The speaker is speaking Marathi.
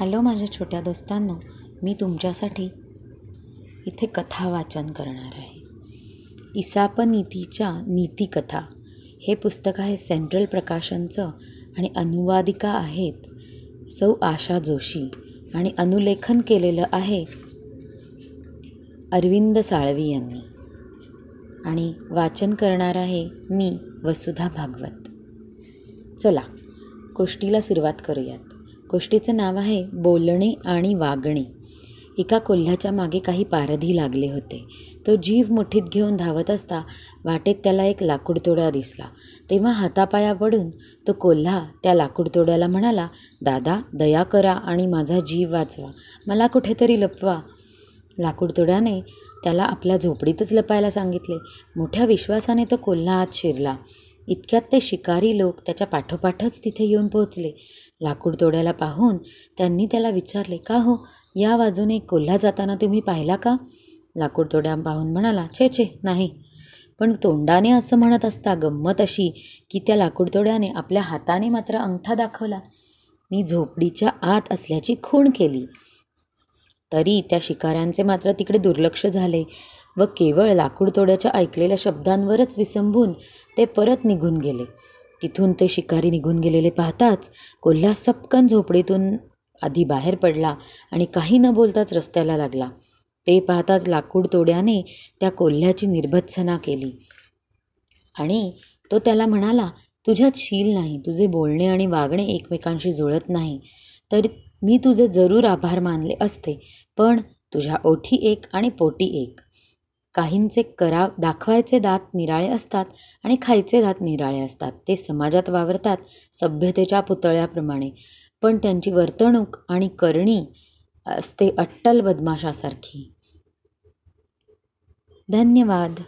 हॅलो माझ्या छोट्या दोस्तांनो मी तुमच्यासाठी इथे कथा वाचन करणार आहे. इसापनीतीच्या नीतिकथा. हे पुस्तक आहे सेंट्रल प्रकाशनचं आणि अनुवादिका आहेत सौ आशा जोशी आणि अनुलेखन केलेलं आहे अरविंद साळवी यांनी. आणि वाचन करणार आहे मी वसुधा भागवत. चला गोष्टीला सुरुवात करूयात. गोष्टीचं नाव आहे बोलणे आणि वागणे. एका कोल्ह्याच्या मागे काही पारधी लागले होते. तो जीव मुठीत घेऊन धावत असता वाटेत त्याला एक लाकूडतोड्या दिसला. तेव्हा हातापाया पडून तो कोल्हा त्या लाकूडतोड्याला म्हणाला दादा दया करा आणि माझा जीव वाचवा. मला कुठेतरी लपवा. लाकूडतोड्याने त्याला आपल्या झोपडीतच लपायला सांगितले. मोठ्या विश्वासाने तो कोल्हा आत शिरला. इतक्यात ते शिकारी लोक त्याच्या पाठोपाठच तिथे येऊन पोहोचले. लाकूड तोड्याला पाहून त्यांनी त्याला विचारले का हो? या बाजूने कोल्हा जाताना तुम्ही पाहिला का? लाकूड तोड्या पाहून म्हणाला छे छे नाही. पण तोंडाने असं म्हणत असता गंमत अशी की त्या लाकूडतोड्याने आपल्या हाताने मात्र अंगठा दाखवला. मी झोपडीच्या आत असल्याची खूण केली. तरी त्या शिकाऱ्यांचे मात्र तिकडे दुर्लक्ष झाले. व केवळ लाकूडतोड्याच्या ऐकलेल्या शब्दांवरच विसंबून ते परत निघून गेले. तिथून ते शिकारी निघून गेलेले पाहताच कोल्हा सपकन झोपडीतून आधी बाहेर पडला आणि काही न बोलताच रस्त्याला लागला. ते पाहताच लाकूड तोड्याने त्या कोल्ह्याची निर्भत्सना केली. आणि तो त्याला म्हणाला तुझ्यात शील नाही तुझे बोलणे आणि वागणे एकमेकांशी जुळत नाही. तर मी तुझे जरूर आभार मानले असते पण तुझ्या ओठी एक आणि पोटी एक. काहींचे करा दाखवायचे दात निराळे असतात आणि खायचे दात निराळे असतात. ते समाजात वावरतात सभ्यतेच्या पुतळ्याप्रमाणे. पण त्यांची वर्तणूक आणि करणी असते अट्टल बदमाशासारखी. धन्यवाद.